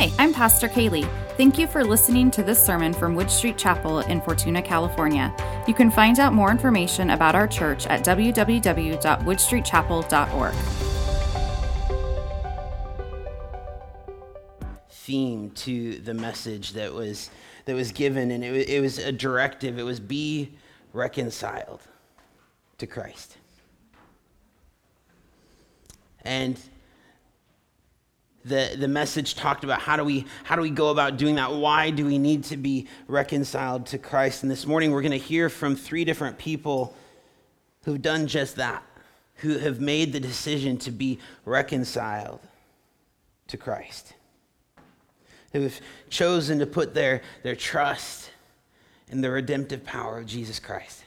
Hi, I'm Pastor Kaylee. Thank you for listening to this sermon from Wood Street Chapel in Fortuna, California. You can find out more information about our church at www.woodstreetchapel.org. Theme to the message that was that was given, and it, it was a directive. It was be reconciled to Christ. And the, the message talked about. How do we how do we go about doing that? Why do we need to be reconciled to christ? And this morning we're going to hear from three different people who've done just that who have made the decision to be reconciled to christ who have chosen to put their, their trust in the redemptive power of jesus christ.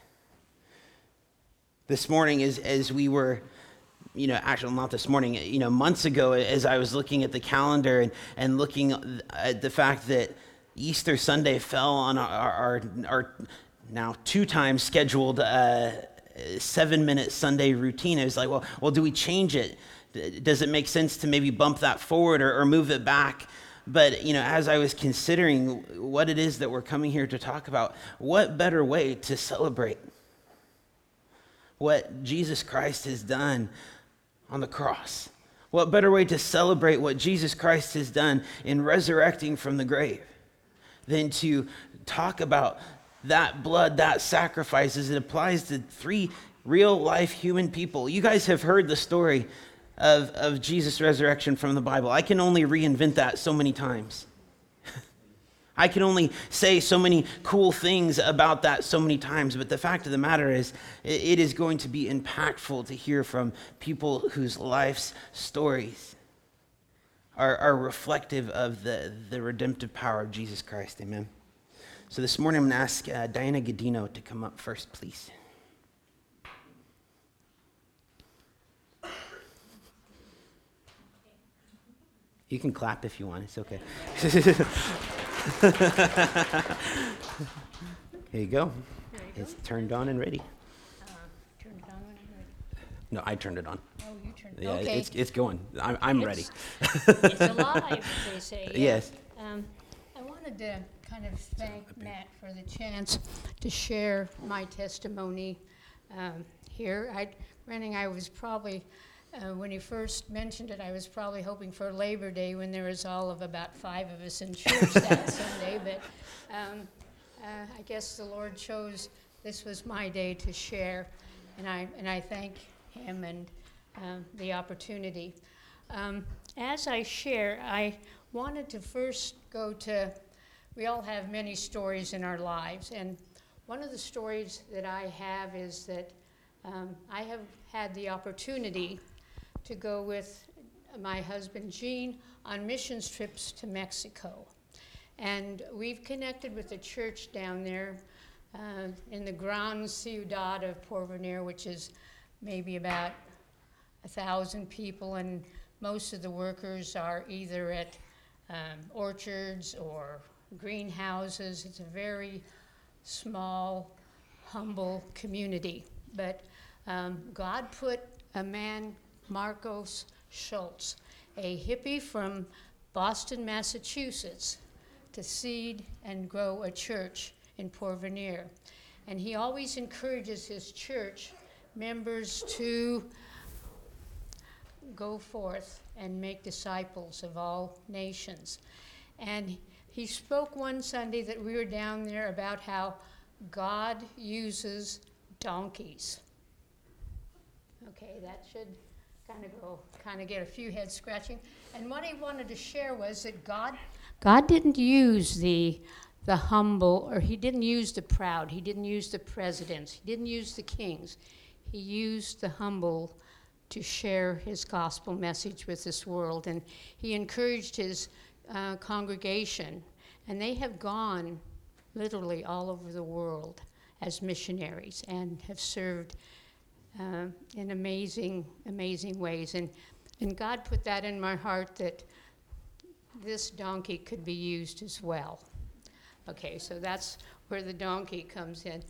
This morning as, as we were you know, actually not this morning, you know, months ago as I was looking at the calendar and, and looking at the fact that Easter Sunday fell on our, our, our now two times scheduled uh, seven minute Sunday routine. I was like, well, well, do we change it? Does it make sense to maybe bump that forward or, or move it back? But, you know, as I was considering what it is that we're coming here to talk about, what better way to celebrate what Jesus Christ has done on the cross. What better way to celebrate what Jesus Christ has done in resurrecting from the grave than to talk about that blood, that sacrifice as it applies to three real life human people? You guys have heard the story of, of Jesus' resurrection from the Bible. I can only reinvent that so many times. I can only say so many cool things about that so many times, but the fact of the matter is, it is going to be impactful to hear from people whose life's stories are, are reflective of the, the redemptive power of Jesus Christ. Amen. So this morning, I'm going to ask uh, Diana Godino to come up first, please. You can clap if you want, it's okay. Here you go. it's turned on and ready. Uh, Turn it on when ready. No, I turned it on. Oh, you turned it, Yeah, okay. it's, it's going. I'm, I'm ready. It's alive, as they say. Yes. Um, I wanted to kind of thank Matt for the chance to share my testimony um, here. I, Brennan, I was probably, uh, when he first mentioned it, I was probably hoping for Labor Day when there was all of about five of us in church that Sunday, but um, uh, I guess the Lord chose this was my day to share, and I, and I thank him and um, the opportunity. Um, as I share, I wanted to first go to, we all have many stories in our lives, and one of the stories that I have is that um, I have had the opportunity to go with my husband Gene on missions trips to Mexico. And we've connected with a church down there uh, in the Gran Ciudad of Porvenir, which is maybe about a thousand people, and most of the workers are either at um, orchards or greenhouses. It's a very small, humble community. But um, God put a man, Marcos Schultz, a hippie from Boston, Massachusetts, to seed and grow a church in Porvenir. And he always encourages his church members to go forth and make disciples of all nations. And he spoke one Sunday that we were down there about how God uses donkeys. Okay, that should kind of go, kind of get a few heads scratching. And what he wanted to share was that God, God didn't use the the humble, or he didn't use the proud. He didn't use the presidents. He didn't use the kings. He used the humble to share his gospel message with this world. And he encouraged his uh, congregation, and they have gone literally all over the world as missionaries and have served uh, in amazing, amazing ways. And, and God put that in my heart that this donkey could be used as well. Okay, so that's where the donkey comes in.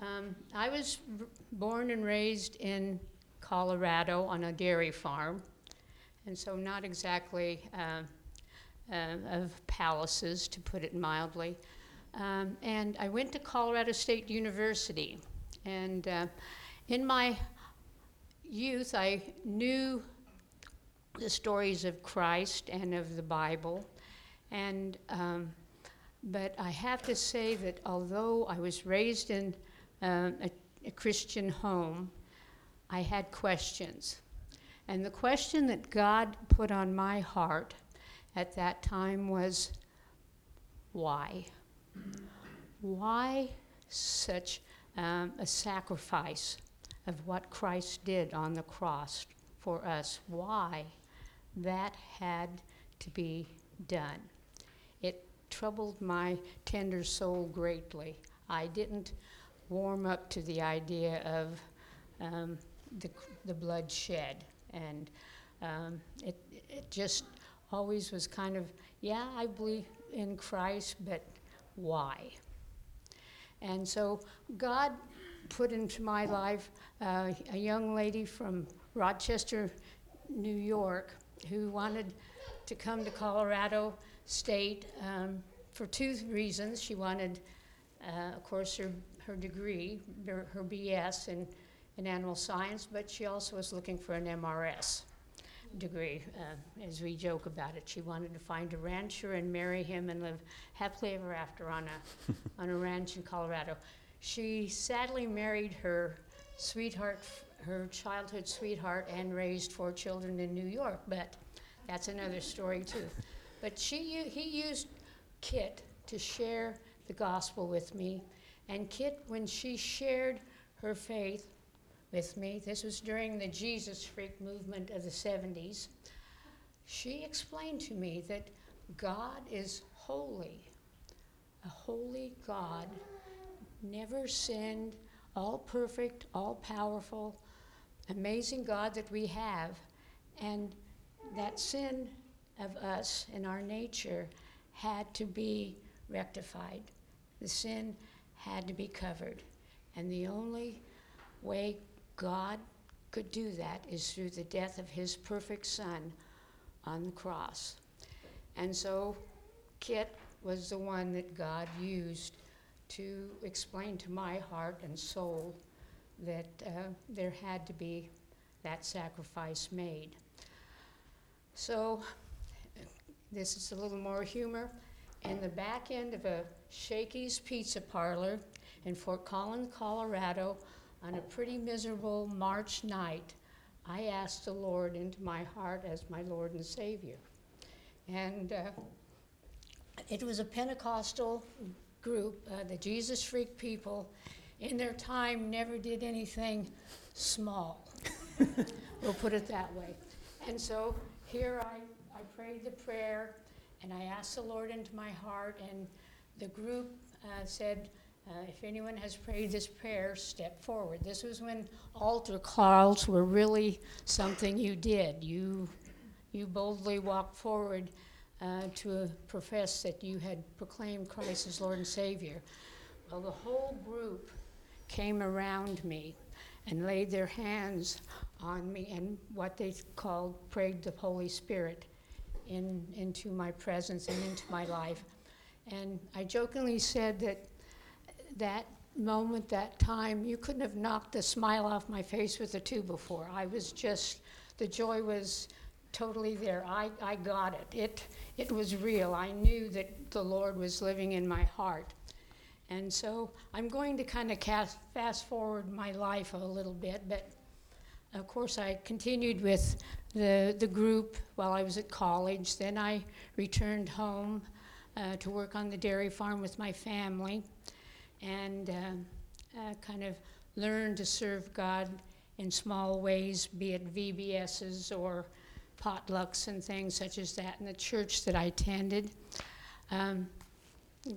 Um, I was r- born and raised in Colorado on a dairy farm, and so not exactly uh, uh, of palaces, to put it mildly. Um, and I went to Colorado State University. And uh, in my youth, I knew the stories of Christ and of the Bible. And, um, but I have to say that although I was raised in uh, a, a Christian home, I had questions. And the question that God put on my heart at that time was why? Why such um, a sacrifice of what Christ did on the cross for us? Why that had to be done? It troubled my tender soul greatly. I didn't warm up to the idea of um, the, the bloodshed and um, it, it just always was kind of, yeah, I believe in Christ, but why? And so God put into my life uh, a young lady from Rochester, New York, who wanted to come to Colorado State um, for two reasons. She wanted, uh, of course, her, her degree, her, her BS in in animal science, but she also was looking for an MRS degree, uh, as we joke about it. She wanted to find a rancher and marry him and live happily ever after on a, on a ranch in Colorado. She sadly married her sweetheart, her childhood sweetheart, and raised four children in New York, but that's another story too. But she, he used Kit to share the gospel with me, and Kit, when she shared her faith, with me. This was during the Jesus Freak movement of the 70s. She explained to me that God is holy, a holy God, never sinned, all perfect, all powerful, amazing God that we have. And that sin of us in our nature had to be rectified. The sin had to be covered. And the only way God could do that is through the death of his perfect son on the cross. And so Kit was the one that God used to explain to my heart and soul that uh, there had to be that sacrifice made. So, this is a little more humor. In the back end of a Shakey's Pizza Parlor in Fort Collins, Colorado, on a pretty miserable March night, I asked the Lord into my heart as my Lord and Savior. And uh, it was a Pentecostal group, uh, the Jesus Freak people, in their time never did anything small. we'll put it that way. And so here I, I prayed the prayer and I asked the Lord into my heart, and the group uh, said, uh, if anyone has prayed this prayer, step forward. This was when altar calls were really something you did. You, you boldly walked forward uh, to profess that you had proclaimed Christ as Lord and Savior. Well, the whole group came around me and laid their hands on me and what they called prayed the Holy Spirit in, into my presence and into my life. And I jokingly said that that moment, that time, you couldn't have knocked the smile off my face with a two before. I was just, the joy was totally there. I, I got it. it. It was real. I knew that the Lord was living in my heart. And so I'm going to kind of cast, fast forward my life a little bit, but of course I continued with the, the group while I was at college. Then I returned home uh, to work on the dairy farm with my family and uh, uh, kind of learned to serve God in small ways, be it VBSs or potlucks and things such as that in the church that I attended. Um,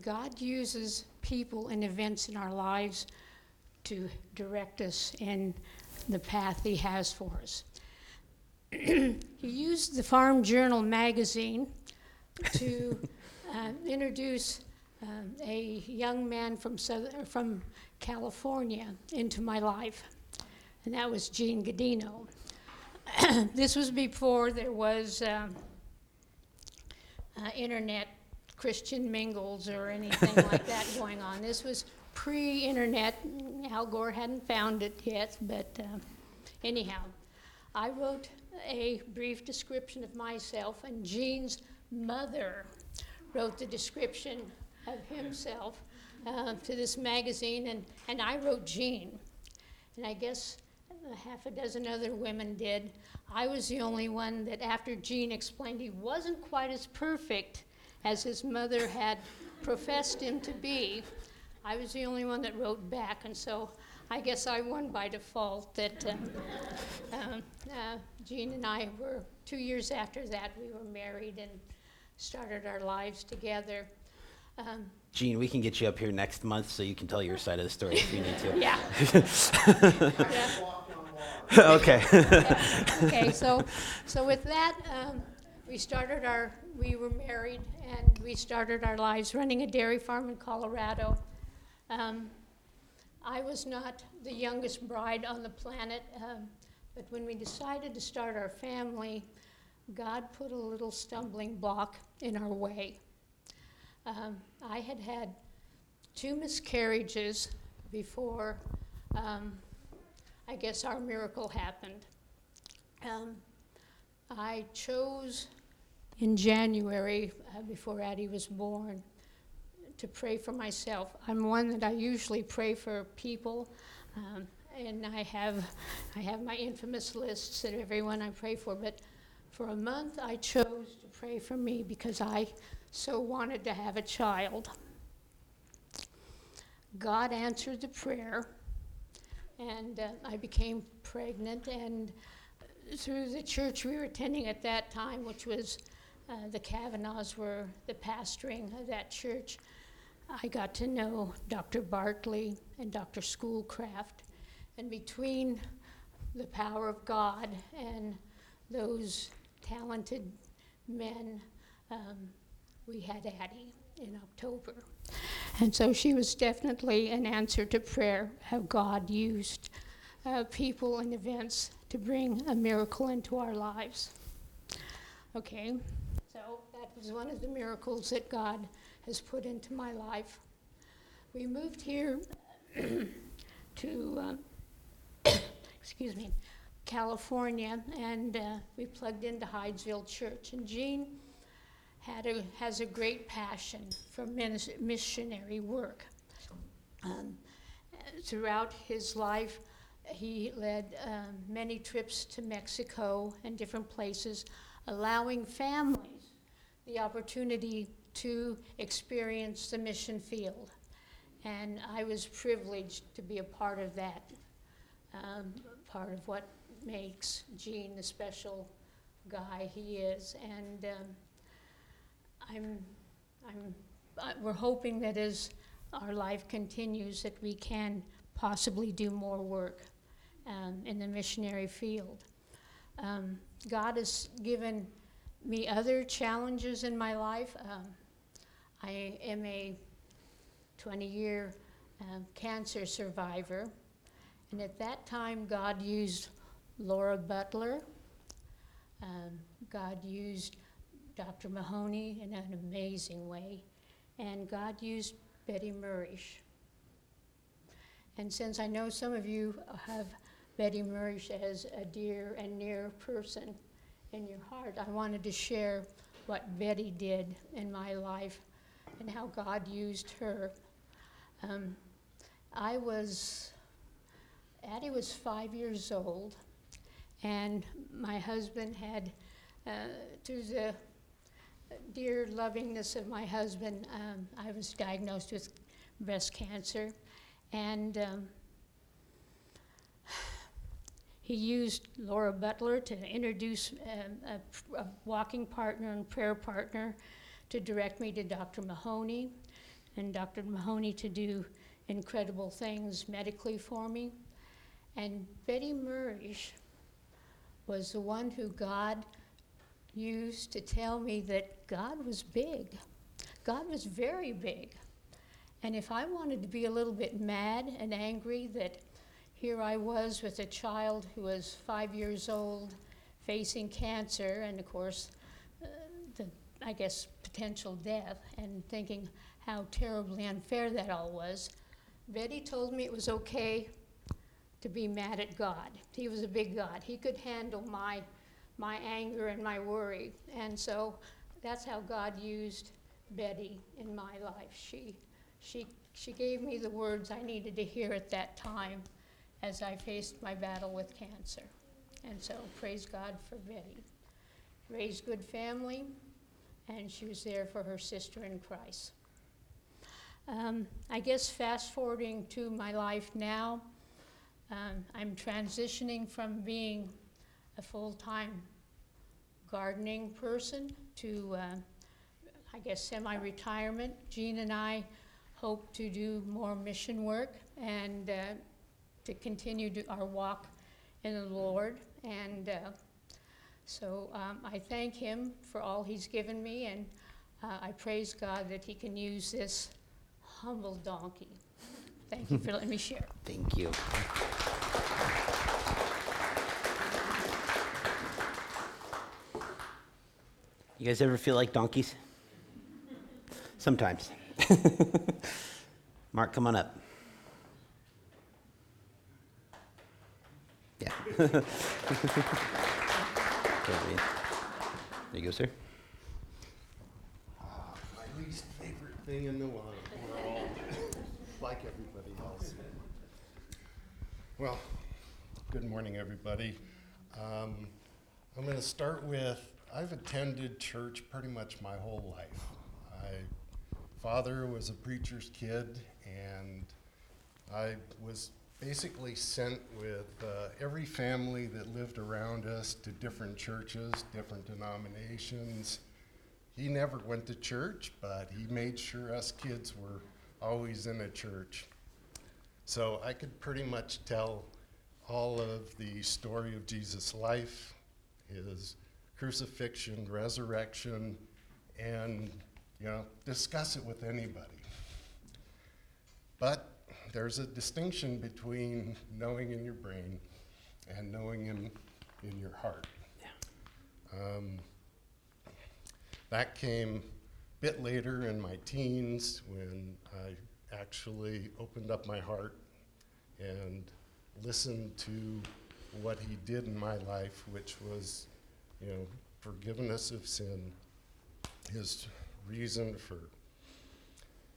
God uses people and events in our lives to direct us in the path He has for us. he used the Farm Journal magazine to uh, introduce um, a young man from, Southern, from California into my life, and that was Gene Gadino. this was before there was um, uh, internet Christian mingles or anything like that going on. This was pre internet. Al Gore hadn't found it yet, but uh, anyhow, I wrote a brief description of myself, and Gene's mother wrote the description of himself uh, to this magazine, and, and I wrote Gene. And I guess half a dozen other women did. I was the only one that, after Gene explained he wasn't quite as perfect as his mother had professed him to be, I was the only one that wrote back. And so I guess I won by default that um, um, uh, Gene and I were, two years after that, we were married and started our lives together. Um, Gene, we can get you up here next month so you can tell your side of the story if you need to. Yeah. yeah. okay. Okay. So, so with that, um, we started our. We were married, and we started our lives running a dairy farm in Colorado. Um, I was not the youngest bride on the planet, um, but when we decided to start our family, God put a little stumbling block in our way. Um, I had had two miscarriages before um, I guess our miracle happened. Um, I chose in January, uh, before Addie was born, to pray for myself. I'm one that I usually pray for people, um, and I have, I have my infamous lists that everyone I pray for. But for a month, I chose to pray for me because I so wanted to have a child. God answered the prayer, and uh, I became pregnant. And through the church we were attending at that time, which was uh, the Kavanaughs were the pastoring of that church, I got to know Dr. Bartley and Dr. Schoolcraft. And between the power of God and those talented men, um, we had Addie in October. And so she was definitely an answer to prayer, how God used uh, people and events to bring a miracle into our lives. Okay, so that was one of the miracles that God has put into my life. We moved here to, um, excuse me, California, and uh, we plugged into Hydesville Church. And Gene had a, has a great passion for missionary work. Um, throughout his life, he led um, many trips to Mexico and different places, allowing families the opportunity to experience the mission field. And I was privileged to be a part of that, um, part of what makes Gene the special guy he is. And um, I'm, I'm, uh, we're hoping that as our life continues, that we can possibly do more work um, in the missionary field. Um, God has given me other challenges in my life. Um, I am a 20 year um, cancer survivor, and at that time, God used Laura Butler. Um, God used Dr. Mahoney in an amazing way, and God used Betty Murish. And since I know some of you have Betty Murish as a dear and near person in your heart, I wanted to share what Betty did in my life and how God used her. Um, I was, Addie was five years old, and my husband had, uh, through the dear lovingness of my husband, um, I was diagnosed with breast cancer, and um, he used Laura Butler to introduce um, a, a, walking partner and prayer partner to direct me to Dr. Mahoney, and Dr. Mahoney to do incredible things medically for me. And Betty Murish was the one who God used to tell me that God was big. God was very big. And if I wanted to be a little bit mad and angry that here I was with a child who was five years old facing cancer, and of course, uh, the I guess, potential death and thinking how terribly unfair that all was, Betty told me it was okay to be mad at God. He was a big God. He could handle my, my anger and my worry. And so that's how God used Betty in my life. She, she, she gave me the words I needed to hear at that time as I faced my battle with cancer. And so praise God for Betty. Raised good family, and she was there for her sister in Christ. Um, I guess fast forwarding to my life now, um, I'm transitioning from being a full time gardening person to, uh, I guess, semi retirement. Gene and I hope to do more mission work and uh, to continue to our walk in the Lord. And uh, so um, I thank Him for all He's given me, and uh, I praise God that He can use this humble donkey. Thank you for letting me share. Thank you. You guys ever feel like donkeys? Sometimes. Mark, come on up. Yeah. there you go, sir. My least favorite thing in the world, world like everybody else. Well, good morning, everybody. Um, I'm going to start with I've attended church pretty much my whole life. My father was a preacher's kid, and I was basically sent with uh, every family that lived around us to different churches, different denominations. He never went to church, but he made sure us kids were always in a church. So I could pretty much tell all of the story of Jesus' life, his crucifixion, resurrection, and you know, discuss it with anybody. But there's a distinction between knowing in your brain and knowing in, in your heart. Yeah. Um, that came a bit later in my teens when I actually opened up my heart and listened to what he did in my life, which was, you know, forgiveness of sin, his reason for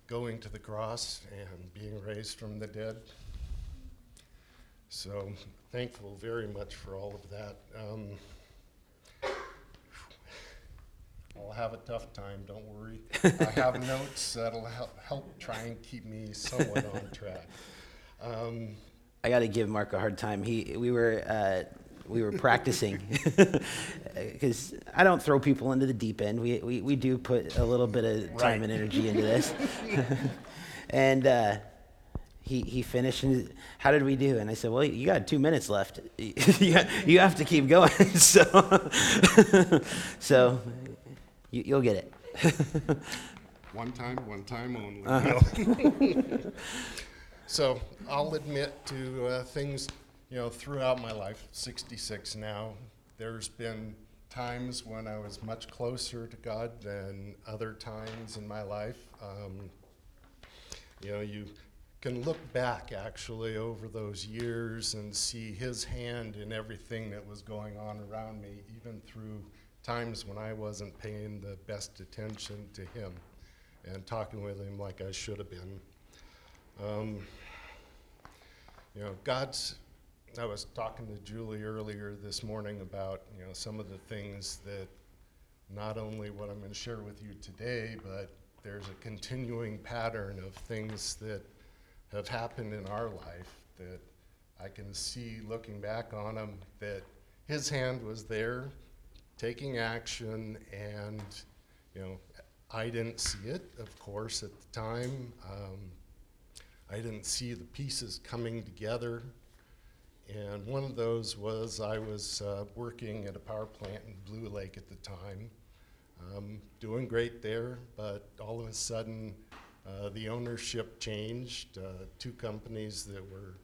going to the cross and being raised from the dead. So thankful very much for all of that. Um, I'll have a tough time, don't worry. I have notes that'll help, help try and keep me somewhat on track. Um, I got to give Mark a hard time. He, we were, uh, we were practicing because I don't throw people into the deep end. We, we, we do put a little bit of time Right. and energy into this. and uh, he, he finished and how did we do? And I said, well, you got two minutes left. you you have to keep going. so, so you, you'll get it. One time, one time only. No. so I'll admit to uh, things, you know, throughout my life, 66 now, there's been times when I was much closer to God than other times in my life. Um, you know, you can look back actually over those years and see His hand in everything that was going on around me, even through times when I wasn't paying the best attention to Him and talking with Him like I should have been. Um, you know, God's. I was talking to Julie earlier this morning about you know some of the things that not only what I'm going to share with you today, but there's a continuing pattern of things that have happened in our life that I can see looking back on them that His hand was there, taking action, and you know I didn't see it, of course, at the time. Um, I didn't see the pieces coming together. And one of those was I was uh, working at a power plant in Blue Lake at the time, um, doing great there, but all of a sudden uh, the ownership changed. Uh, two companies that were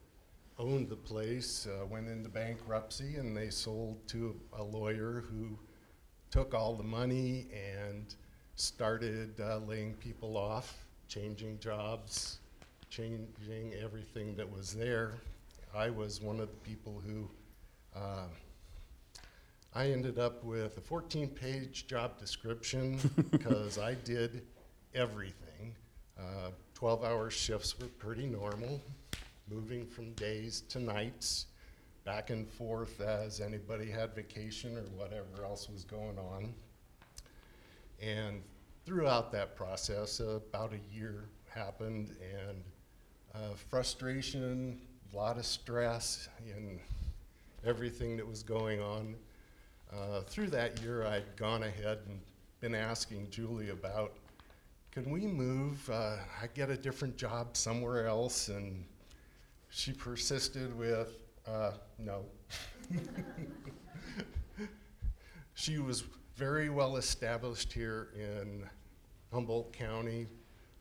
owned the place uh, went into bankruptcy and they sold to a lawyer who took all the money and started uh, laying people off, changing jobs, changing everything that was there. I was one of the people who uh, I ended up with a 14 page job description because I did everything. Uh, 12 hour shifts were pretty normal, moving from days to nights, back and forth as anybody had vacation or whatever else was going on. And throughout that process, uh, about a year happened, and uh, frustration, a lot of stress in everything that was going on. Uh, through that year, I'd gone ahead and been asking Julie about, can we move? Uh, I get a different job somewhere else, and she persisted with, uh, no. she was very well established here in Humboldt County.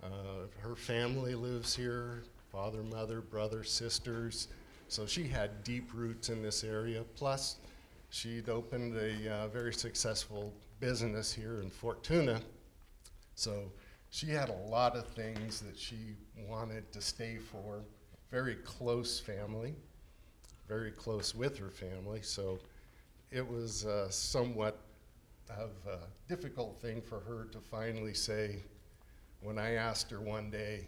Uh, her family lives here father, mother, brother, sisters. So she had deep roots in this area. Plus, she'd opened a uh, very successful business here in Fortuna. So she had a lot of things that she wanted to stay for. Very close family, very close with her family. So it was uh, somewhat of a difficult thing for her to finally say when I asked her one day,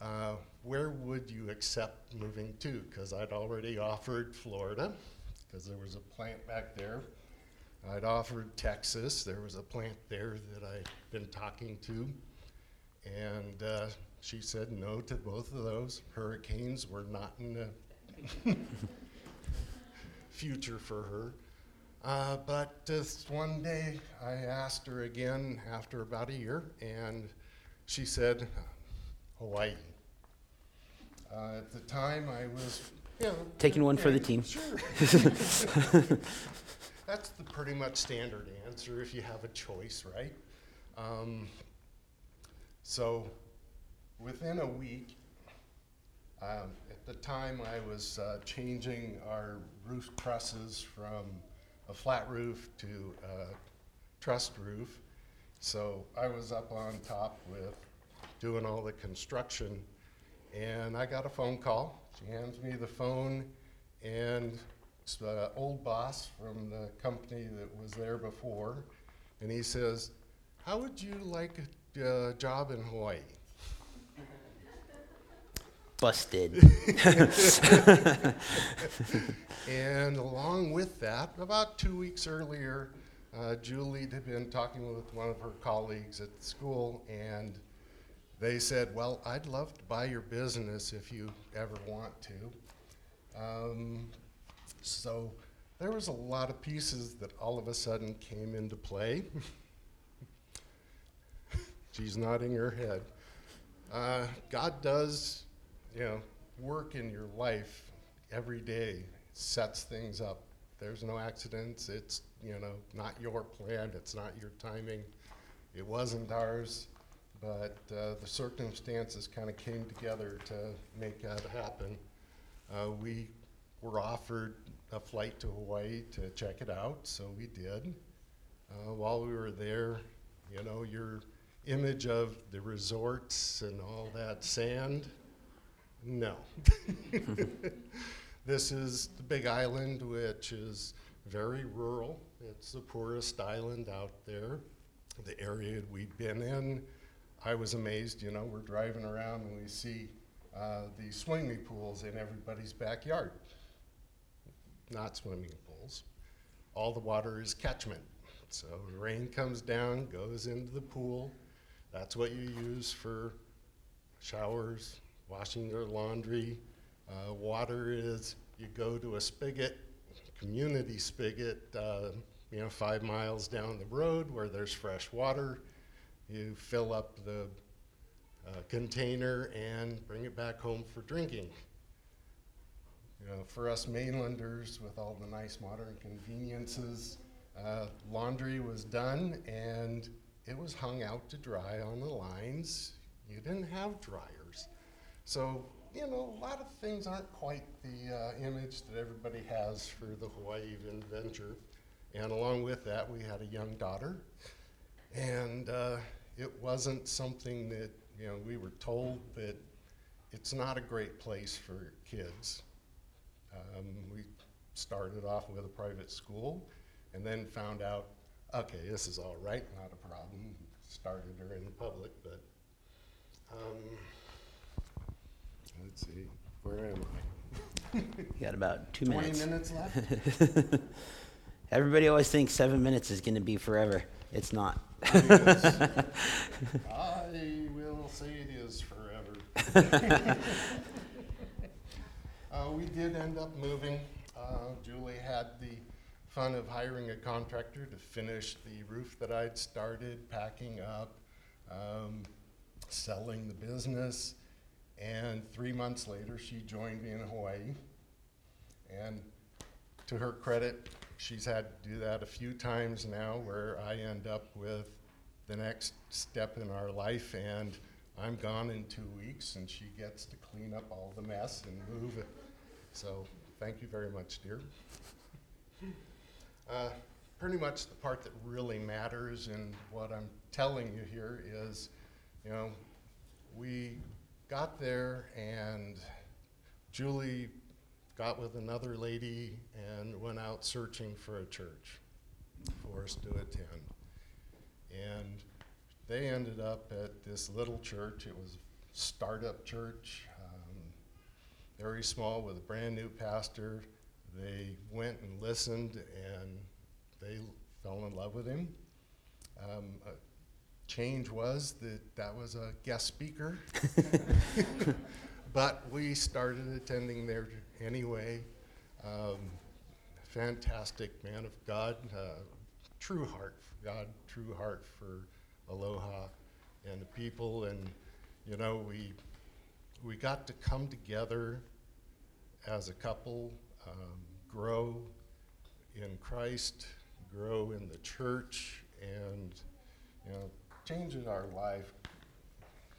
uh, where would you accept moving to? Because I'd already offered Florida, because there was a plant back there. I'd offered Texas, there was a plant there that I'd been talking to. And uh, she said no to both of those. Hurricanes were not in the future for her. Uh, but just one day I asked her again after about a year, and she said, Hawaii. Uh, at the time, I was, you know, Taking one for the team. Sure. That's the pretty much standard answer if you have a choice, right? Um, so, within a week, um, at the time I was uh, changing our roof trusses from a flat roof to a trussed roof. So I was up on top with doing all the construction, and I got a phone call. She hands me the phone, and it's the old boss from the company that was there before, and he says, "How would you like a uh, job in Hawaii?" Busted. And along with that, about two weeks earlier, uh, Julie had been talking with one of her colleagues at the school, and they said, Well, I'd love to buy your business if you ever want to. Um, so there was a lot of pieces that all of a sudden came into play. She's nodding her head. Uh, God does, you know, work in your life every day, sets things up. There's no accidents. It's, you know, not your plan. It's not your timing. It wasn't ours, but uh, the circumstances kind of came together to make that happen. Uh, we were offered a flight to Hawaii to check it out, so we did. Uh, while we were there, you know, your image of the resorts and all that sand, no. this is the Big Island, which is very rural. It's the poorest island out there. The area we've been in, I was amazed. You know, we're driving around and we see uh, these swimming pools in everybody's backyard. Not swimming pools. All the water is catchment. So the rain comes down, goes into the pool. That's what you use for showers, washing your laundry. Uh, water is you go to a spigot, community spigot, uh, you know, five miles down the road where there's fresh water. You fill up the uh, container and bring it back home for drinking. You know, for us mainlanders, with all the nice modern conveniences, uh, laundry was done and it was hung out to dry on the lines. You didn't have dryers. So, you know, a lot of things aren't quite the uh, image that everybody has for the Hawaii adventure. And along with that, we had a young daughter. And uh, it wasn't something that, you know, we were told that it's not a great place for kids. Um, we started off with a private school and then found out, okay, this is all right, not a problem. Started her in public, but um, let's see, where am I? You got about two 20 minutes. minutes left? Everybody always thinks seven minutes is going to be forever. It's not. I will say it is forever. uh, we did end up moving. Uh, Julie had the fun of hiring a contractor to finish the roof that I'd started, packing up, um, selling the business. And three months later, she joined me in Hawaii. And to her credit, she's had to do that a few times now where I end up with the next step in our life and I'm gone in two weeks and she gets to clean up all the mess and move. So thank you very much, dear. Uh, pretty much the part that really matters in what I'm telling you here is, you know, we got there and Julie got with another lady and went out searching for a church for us to attend. And they ended up at this little church. It was a startup church, um, very small with a brand new pastor. They went and listened and they fell in love with him. Um, a change was that that was a guest speaker. but we started attending there anyway. Um, fantastic man of God, uh, true heart for God, true heart for Aloha and the people. And, you know, we, we got to come together as a couple, um, grow in Christ, grow in the church, and, you know, changing our life,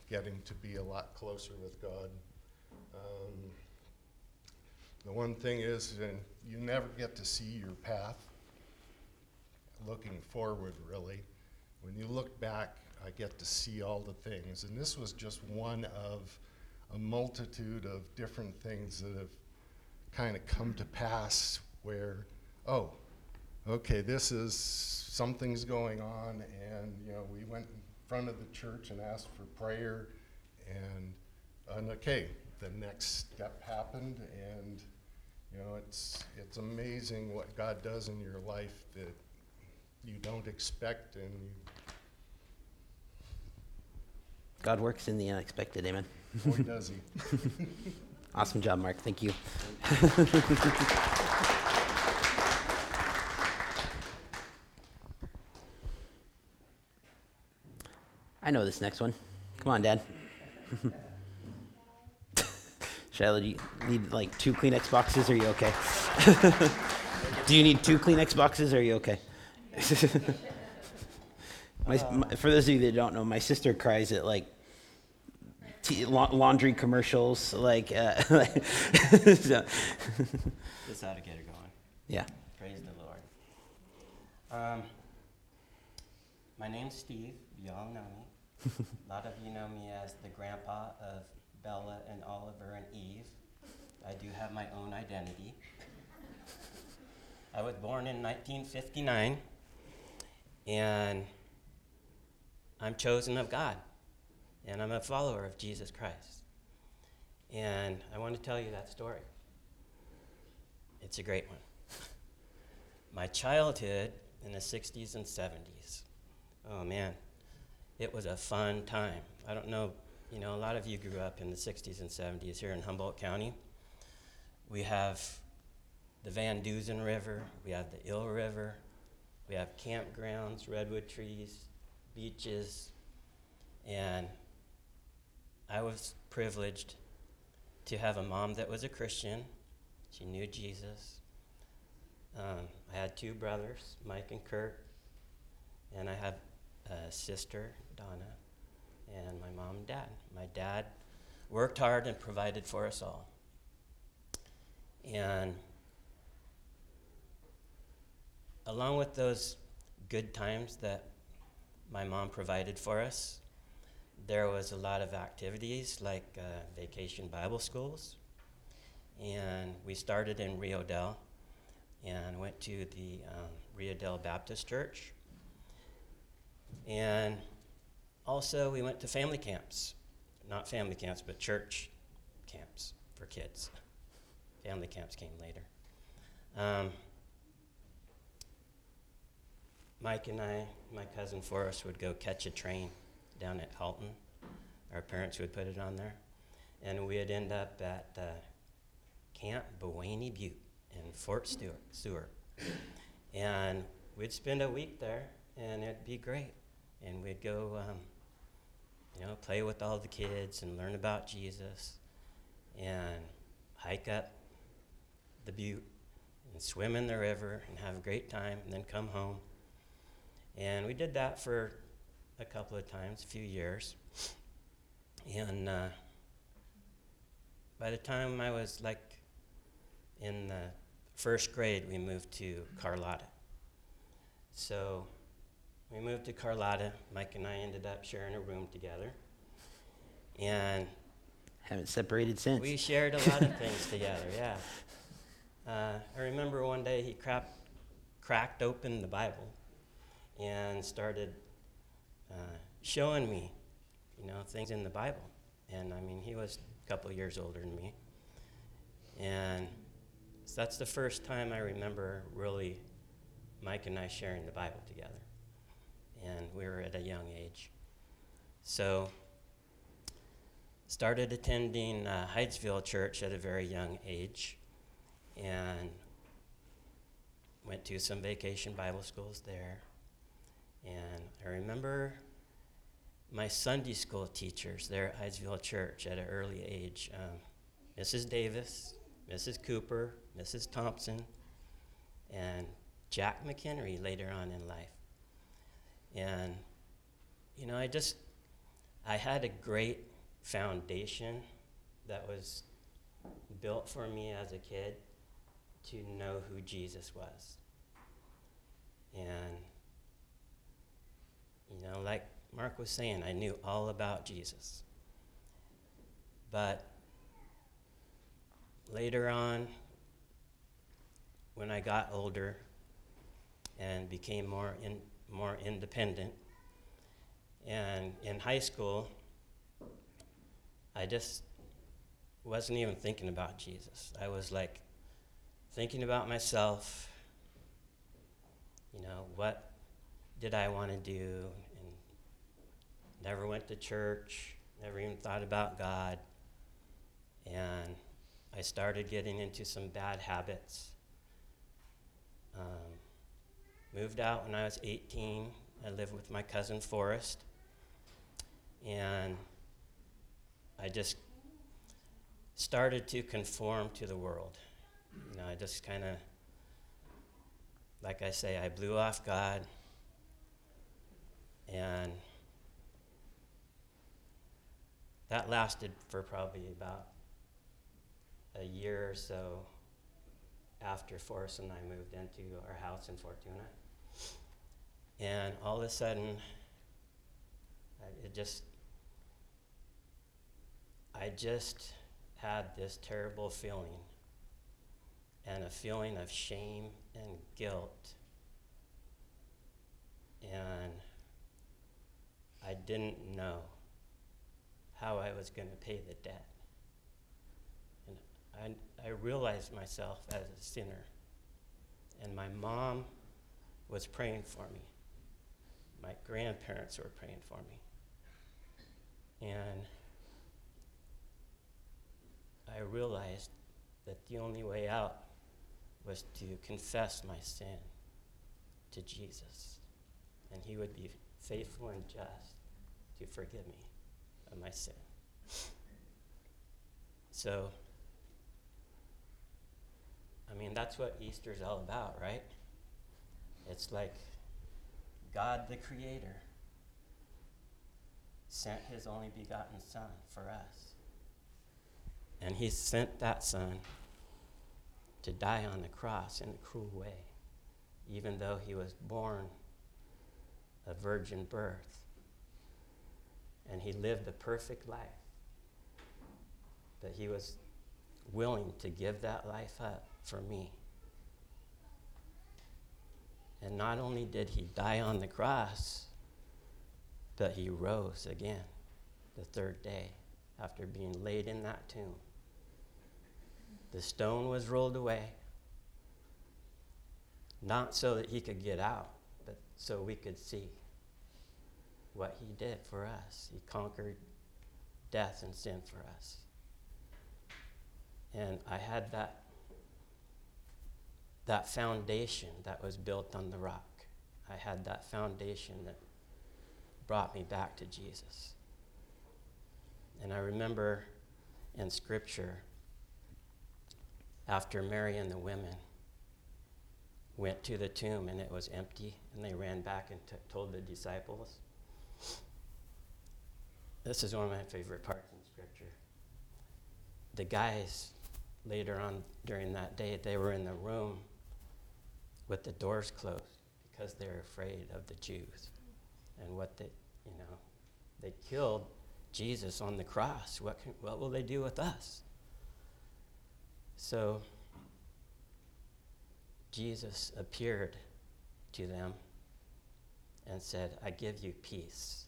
getting to be a lot closer with God. Um, the one thing is, and you never get to see your path looking forward, really. When you look back, I get to see all the things. And this was just one of a multitude of different things that have kind of come to pass where, oh, okay, this is something's going on. And, you know, we went in front of the church and asked for prayer. And, and okay, the next step happened. And, you know, it's, it's amazing what God does in your life that you don't expect and you, God works in the unexpected. Amen. boy does he. Awesome job, Mark. Thank you. I know this next one. Come on, Dad. Shiloh, do you need like two Kleenex boxes? Are you okay? do you need two Kleenex boxes? Are you okay? my, my, for those of you that don't know, my sister cries at like t- laundry commercials, like, uh, so, how to get her going. yeah. Praise the Lord. Um, my name's Steve. You all know me. A lot of you know me as the grandpa of Bella and Oliver and Eve. I do have my own identity. I was born in 1959, and I'm chosen of God, and I'm a follower of Jesus Christ. And I want to tell you that story. It's a great one my childhood in the 60s and 70s. Oh man, it was a fun time. I don't know, you know, a lot of you grew up in the 60s and 70s here in Humboldt County. We have the Van Duzen River, we have the Eel River, we have campgrounds, redwood trees, beaches, and I was privileged to have a mom that was a Christian. She knew Jesus. Um, I had two brothers, Mike and Kurt, and I had a sister, Donna, and my mom and dad. My dad worked hard and provided for us all. And along with those good times that my mom provided for us. There was a lot of activities like uh, vacation Bible schools, and we started in Rio Dell and went to the um, Rio Dell Baptist Church. And also, we went to family camps. Not family camps, but church camps for kids. Family camps came later. Um, Mike and I, my cousin Forrest, would go catch a train down at Alton. Our parents would put it on there. And we'd end up at uh, Camp Bowany Butte in Fort Seward, Seward. And we'd spend a week there, and it'd be great. And we'd go, um, you know, play with all the kids and learn about Jesus and hike up the butte and swim in the river and have a great time and then come home. And we did that for a couple of times, a few years. And uh, by the time I was like in the first grade, we moved to Carlotta. So we moved to Carlotta. Mike and I ended up sharing a room together. And Haven't separated since. we shared a lot of things together, yeah. Uh, I remember one day he crap, cracked open the Bible and started uh, showing me, you know, things in the Bible. And I mean, he was a couple years older than me. And so that's the first time I remember really Mike and I sharing the Bible together. And we were at a young age. So, started attending uh, Hydesville Church at a very young age and went to some vacation Bible schools there. And I remember my Sunday school teachers there at Hydesville Church at an early age um, Mrs. Davis, Mrs. Cooper, Mrs. Thompson, and Jack McHenry later on in life. And, you know, I just, I had a great foundation that was built for me as a kid to know who Jesus was. And, you know, like Mark was saying, I knew all about Jesus. But later on, when I got older and became more, in, more independent, and in high school, I just wasn't even thinking about Jesus. I was like thinking about myself, you know, what did I want to do? And never went to church, never even thought about God. And I started getting into some bad habits. Um, moved out when I was 18. I lived with my cousin Forrest. And I just started to conform to the world. You know, I just kind of, like I say, I blew off God. And that lasted for probably about a year or so after Forrest and I moved into our house in Fortuna. And all of a sudden, it just, I just had this terrible feeling and a feeling of shame and guilt. And I didn't know how I was going to pay the debt. And I, I realized myself as a sinner. And my mom was praying for me. My grandparents were praying for me. And I realized that the only way out was to confess my sin to Jesus. And he would be faithful and just to forgive me of my sin. So, I mean, that's what Easter's all about, right? It's like God the Creator sent his only begotten Son for us. And he sent that Son to die on the cross in a cruel way, even though he was born a virgin birth. And he lived a perfect life. But he was willing to give that life up for me. And not only did he die on the cross, but he rose again the third day after being laid in that tomb. The stone was rolled away, not so that he could get out, but so we could see what he did for us. He conquered death and sin for us. And I had that that foundation that was built on the rock. I had that foundation that brought me back to Jesus. And I remember in Scripture, after Mary and the women went to the tomb and it was empty, and they ran back and t- told the disciples. This is one of my favorite parts in Scripture. The guys, later on during that day, they were in the room with the doors closed because they're afraid of the Jews and what they, you know, they killed Jesus on the cross. What, can, what will they do with us? So Jesus appeared to them and said, I give you peace.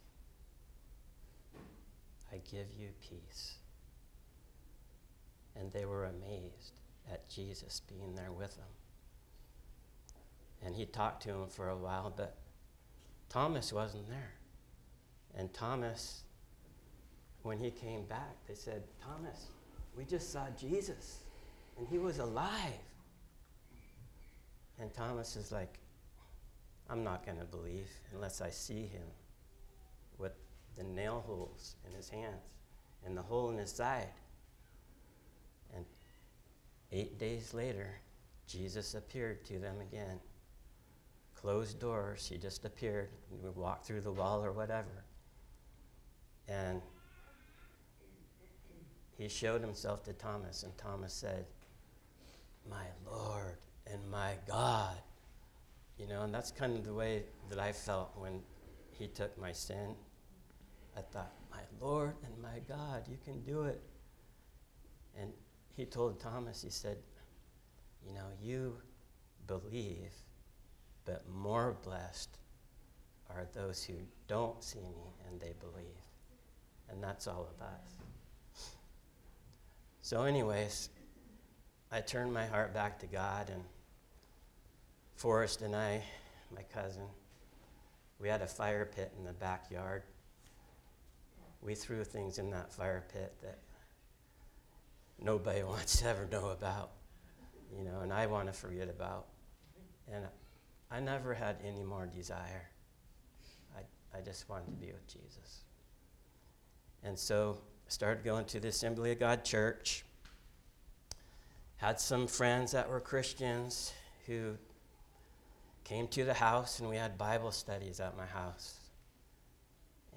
I give you peace. And they were amazed at Jesus being there with them. And he talked to him for a while, but Thomas wasn't there. And Thomas, when he came back, they said, Thomas, we just saw Jesus, and he was alive. And Thomas is like, I'm not going to believe unless I see him with the nail holes in his hands and the hole in his side. And eight days later, Jesus appeared to them again closed doors. He just appeared. We walked through the wall or whatever. And he showed himself to Thomas, and Thomas said, My Lord and my God. You know, and that's kind of the way that I felt when he took my sin. I thought, My Lord and my God, you can do it. And he told Thomas, he said, You know, you believe but more blessed are those who don't see me and they believe. And that's all of us. So, anyways, I turned my heart back to God, and Forrest and I, my cousin, we had a fire pit in the backyard. We threw things in that fire pit that nobody wants to ever know about, you know, and I want to forget about. And I never had any more desire. I, I just wanted to be with Jesus. And so I started going to the Assembly of God church. Had some friends that were Christians who came to the house, and we had Bible studies at my house.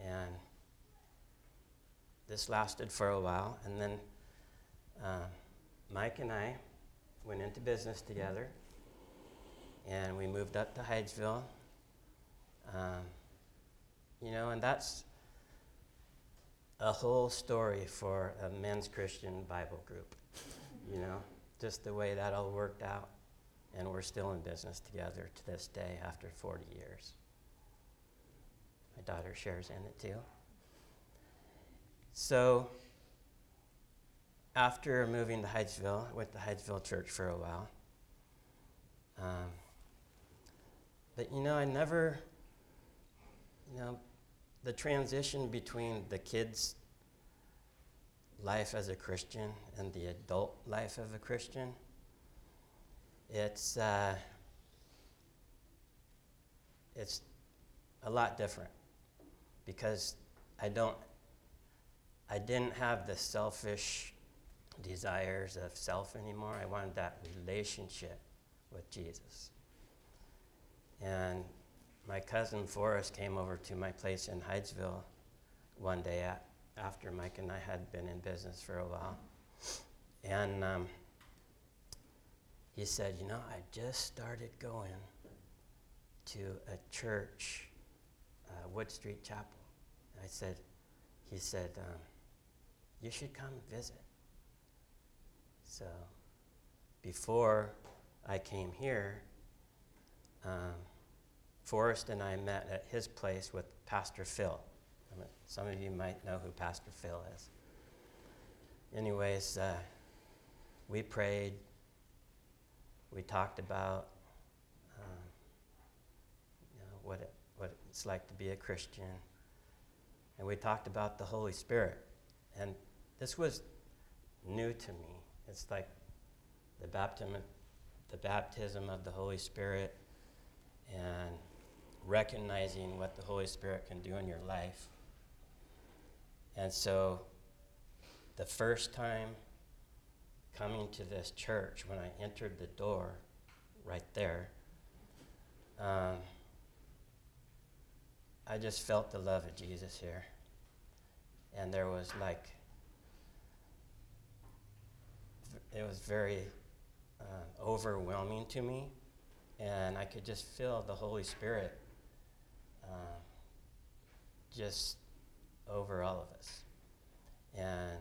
And this lasted for a while. And then uh, Mike and I went into business together and we moved up to Hydesville. Um, you know, and that's a whole story for a men's Christian Bible group. You know, just the way that all worked out. And we're still in business together to this day after 40 years. My daughter shares in it too. So, after moving to Hydesville, went to Hydesville Church for a while. Um, but you know, I never, you know, the transition between the kid's life as a Christian and the adult life of a Christian, it's, uh, it's a lot different because I don't, I didn't have the selfish desires of self anymore. I wanted that relationship with Jesus. And my cousin Forrest came over to my place in Hydesville one day at, after Mike and I had been in business for a while. And um, he said, You know, I just started going to a church uh, Wood Street Chapel. I said, he said, um, you should come visit. So before I came here, um, Forrest and I met at his place with Pastor Phil. Some of you might know who Pastor Phil is. Anyways, uh, we prayed. We talked about um, you know, what, it, what it's like to be a Christian. And we talked about the Holy Spirit. And this was new to me. It's like the baptism, the baptism of the Holy Spirit and recognizing what the Holy Spirit can do in your life. And so the first time coming to this church, when I entered the door right there, um, I just felt the love of Jesus here. And there was like, it was very uh, overwhelming to me. And I could just feel the Holy Spirit uh, just over all of us. And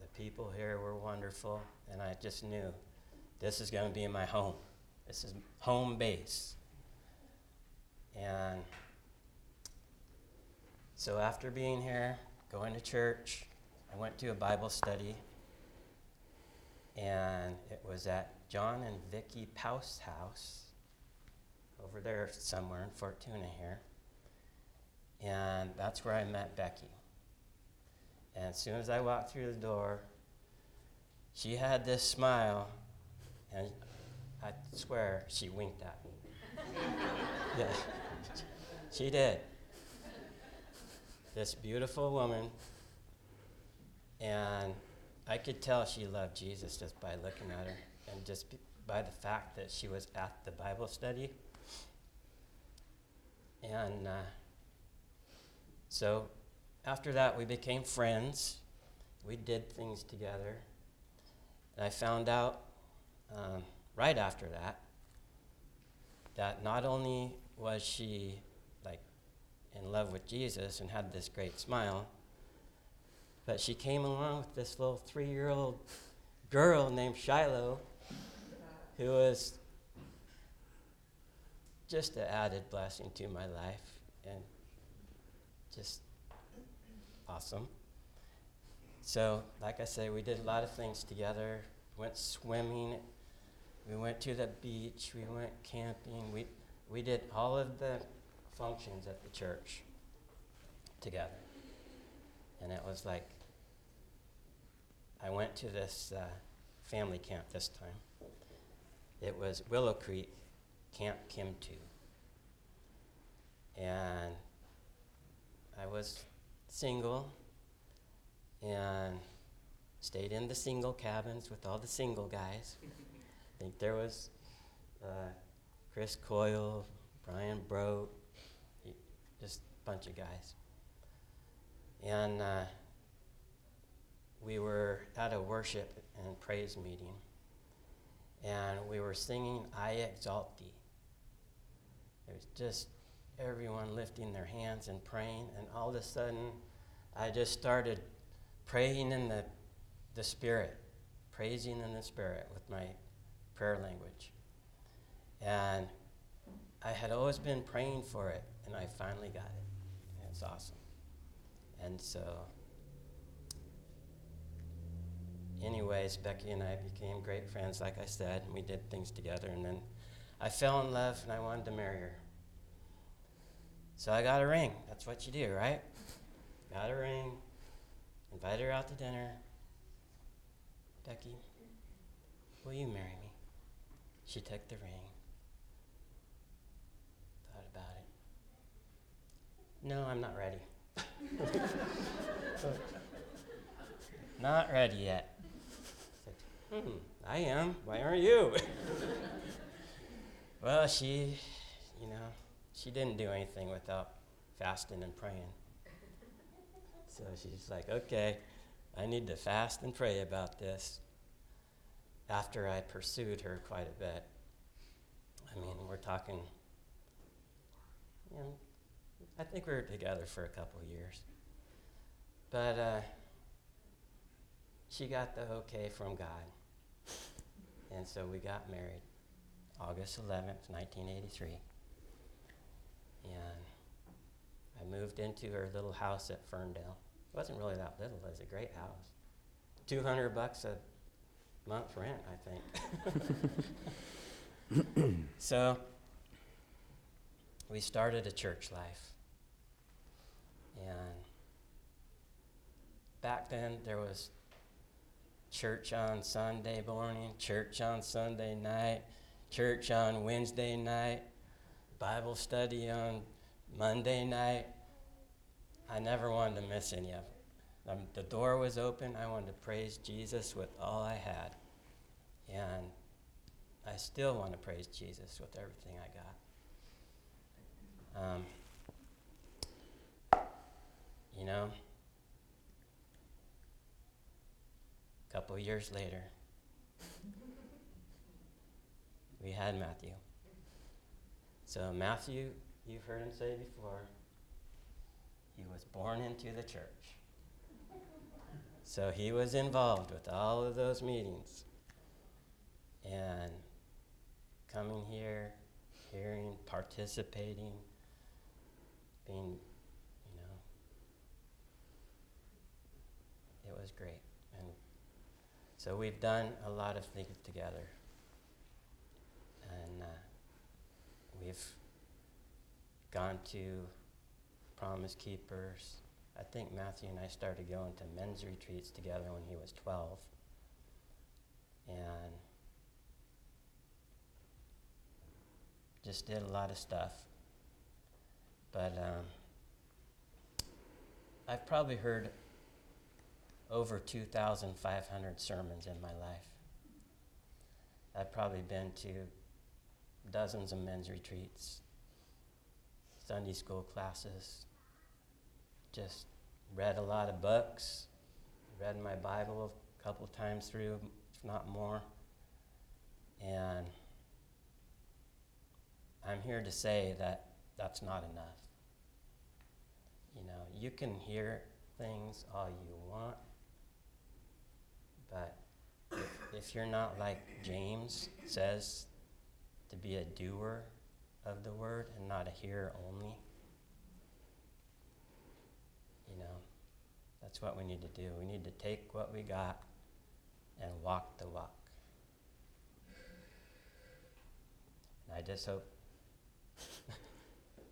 the people here were wonderful. And I just knew this is going to be my home. This is home base. And so after being here, going to church, I went to a Bible study. And it was at John and Vicki Paus house over there somewhere in Fortuna here. And that's where I met Becky. And as soon as I walked through the door, she had this smile, and I swear she winked at me. yeah, she did. This beautiful woman, and I could tell she loved Jesus just by looking at her and just by the fact that she was at the Bible study. And uh, so after that, we became friends. We did things together. And I found out um, right after that that not only was she like in love with Jesus and had this great smile, but she came along with this little three year old girl named Shiloh who was just an added blessing to my life and just awesome. So, like I say, we did a lot of things together. Went swimming. We went to the beach. We went camping. We, we did all of the functions at the church together. And it was like, I went to this uh, family camp this time. It was Willow Creek Camp Kimtu. And I was single and stayed in the single cabins with all the single guys. I think there was uh, Chris Coyle, Brian Broke, just a bunch of guys. And uh, we were at a worship and praise meeting and we were singing I Exalt Thee. It was just everyone lifting their hands and praying, and all of a sudden, I just started praying in the, the Spirit, praising in the Spirit with my prayer language. And I had always been praying for it, and I finally got it. And it's awesome. And so anyways, Becky and I became great friends, like I said, and we did things together. And then I fell in love and I wanted to marry her. So I got a ring. That's what you do, right? Got a ring, invited her out to dinner. Becky, will you marry me? She took the ring, thought about it. No, I'm not ready. not ready yet. Hmm, I am. Why aren't you? well, she, you know, she didn't do anything without fasting and praying. So she's like, okay, I need to fast and pray about this. After I pursued her quite a bit, I mean, we're talking, you know, I think we were together for a couple years. But uh, she got the okay from God. And so we got married August 11th, 1983. And I moved into her little house at Ferndale. It wasn't really that little, it was a great house. 200 bucks a month rent, I think. so we started a church life. And back then there was church on Sunday morning, church on Sunday night, church on Wednesday night, Bible study on Monday night. I never wanted to miss any of it. Um, the door was open. I wanted to praise Jesus with all I had. And I still want to praise Jesus with everything I got. Um, you know, a couple years later, we had Matthew. So, Matthew, you've heard him say before, he was born into the church. So he was involved with all of those meetings. And coming here, hearing, participating, being, you know, it was great. And so we've done a lot of things together. And uh, we've gone to Promise Keepers. I think Matthew and I started going to men's retreats together when he was 12. And just did a lot of stuff. But um, I've probably heard over 2,500 sermons in my life. I've probably been to dozens of men's retreats, Sunday school classes, just read a lot of books, read my Bible a couple times through, if not more. And I'm here to say that that's not enough. You know, you can hear things all you want, but if, if you're not like James says, to be a doer of the word and not a hearer only, you know, that's what we need to do. We need to take what we got and walk the walk. And I just hope.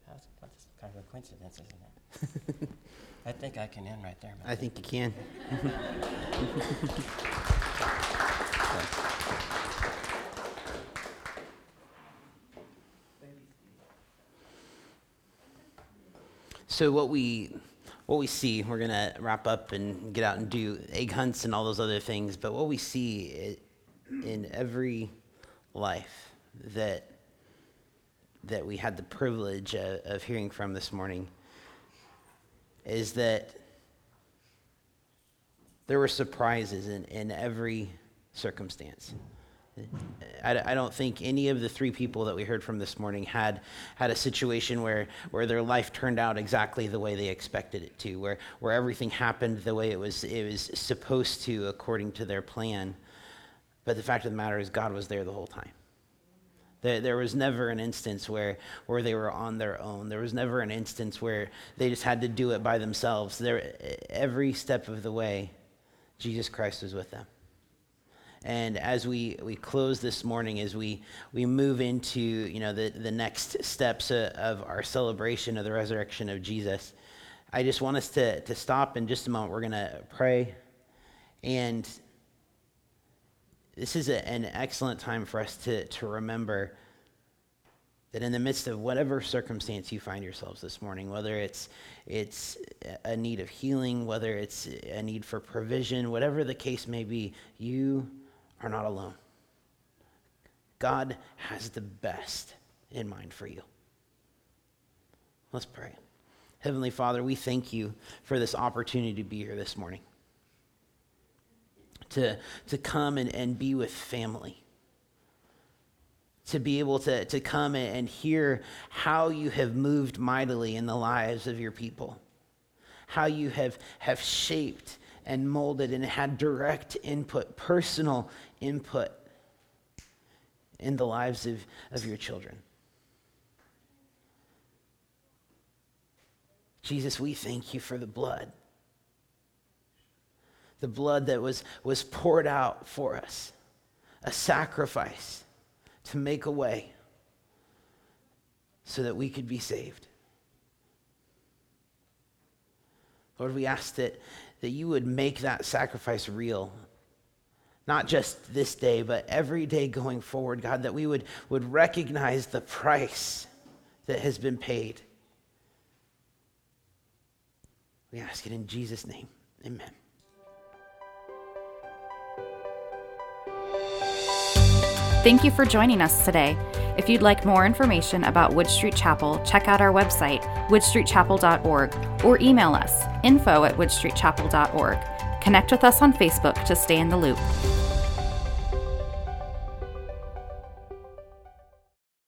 that's, that's kind of a coincidence, isn't it? I think I can end right there. I think you can. so what we what we see, we're gonna wrap up and get out and do egg hunts and all those other things. But what we see in every life that that we had the privilege of, of hearing from this morning is that there were surprises in, in every circumstance. I, I, don't think any of the three people that we heard from this morning had had a situation where, where their life turned out exactly the way they expected it to, where, where everything happened the way it was, it was supposed to according to their plan. But the fact of the matter is, God was there the whole time. There, was never an instance where, where they were on their own. There was never an instance where they just had to do it by themselves. There, every step of the way, Jesus Christ was with them. And as we, we close this morning, as we, we move into you know, the, the next steps uh, of our celebration of the resurrection of Jesus, I just want us to, to stop in just a moment. We're going to pray. And this is a, an excellent time for us to, to remember that in the midst of whatever circumstance you find yourselves this morning, whether it's, it's a need of healing, whether it's a need for provision, whatever the case may be, you are not alone. God has the best in mind for you. Let's pray. Heavenly Father, we thank you for this opportunity to be here this morning, to, to come and, and be with family, to be able to, to come and hear how you have moved mightily in the lives of your people, how you have, have shaped and molded and had direct input, personal input in the lives of, of your children. Jesus, we thank you for the blood. The blood that was, was poured out for us, a sacrifice to make a way so that we could be saved. Lord, we ask that, that you would make that sacrifice real. Not just this day, but every day going forward, God, that we would, would recognize the price that has been paid. We ask it in Jesus' name. Amen. Thank you for joining us today. If you'd like more information about Wood Street Chapel, check out our website, woodstreetchapel.org, or email us, info at woodstreetchapel.org. Connect with us on Facebook to stay in the loop.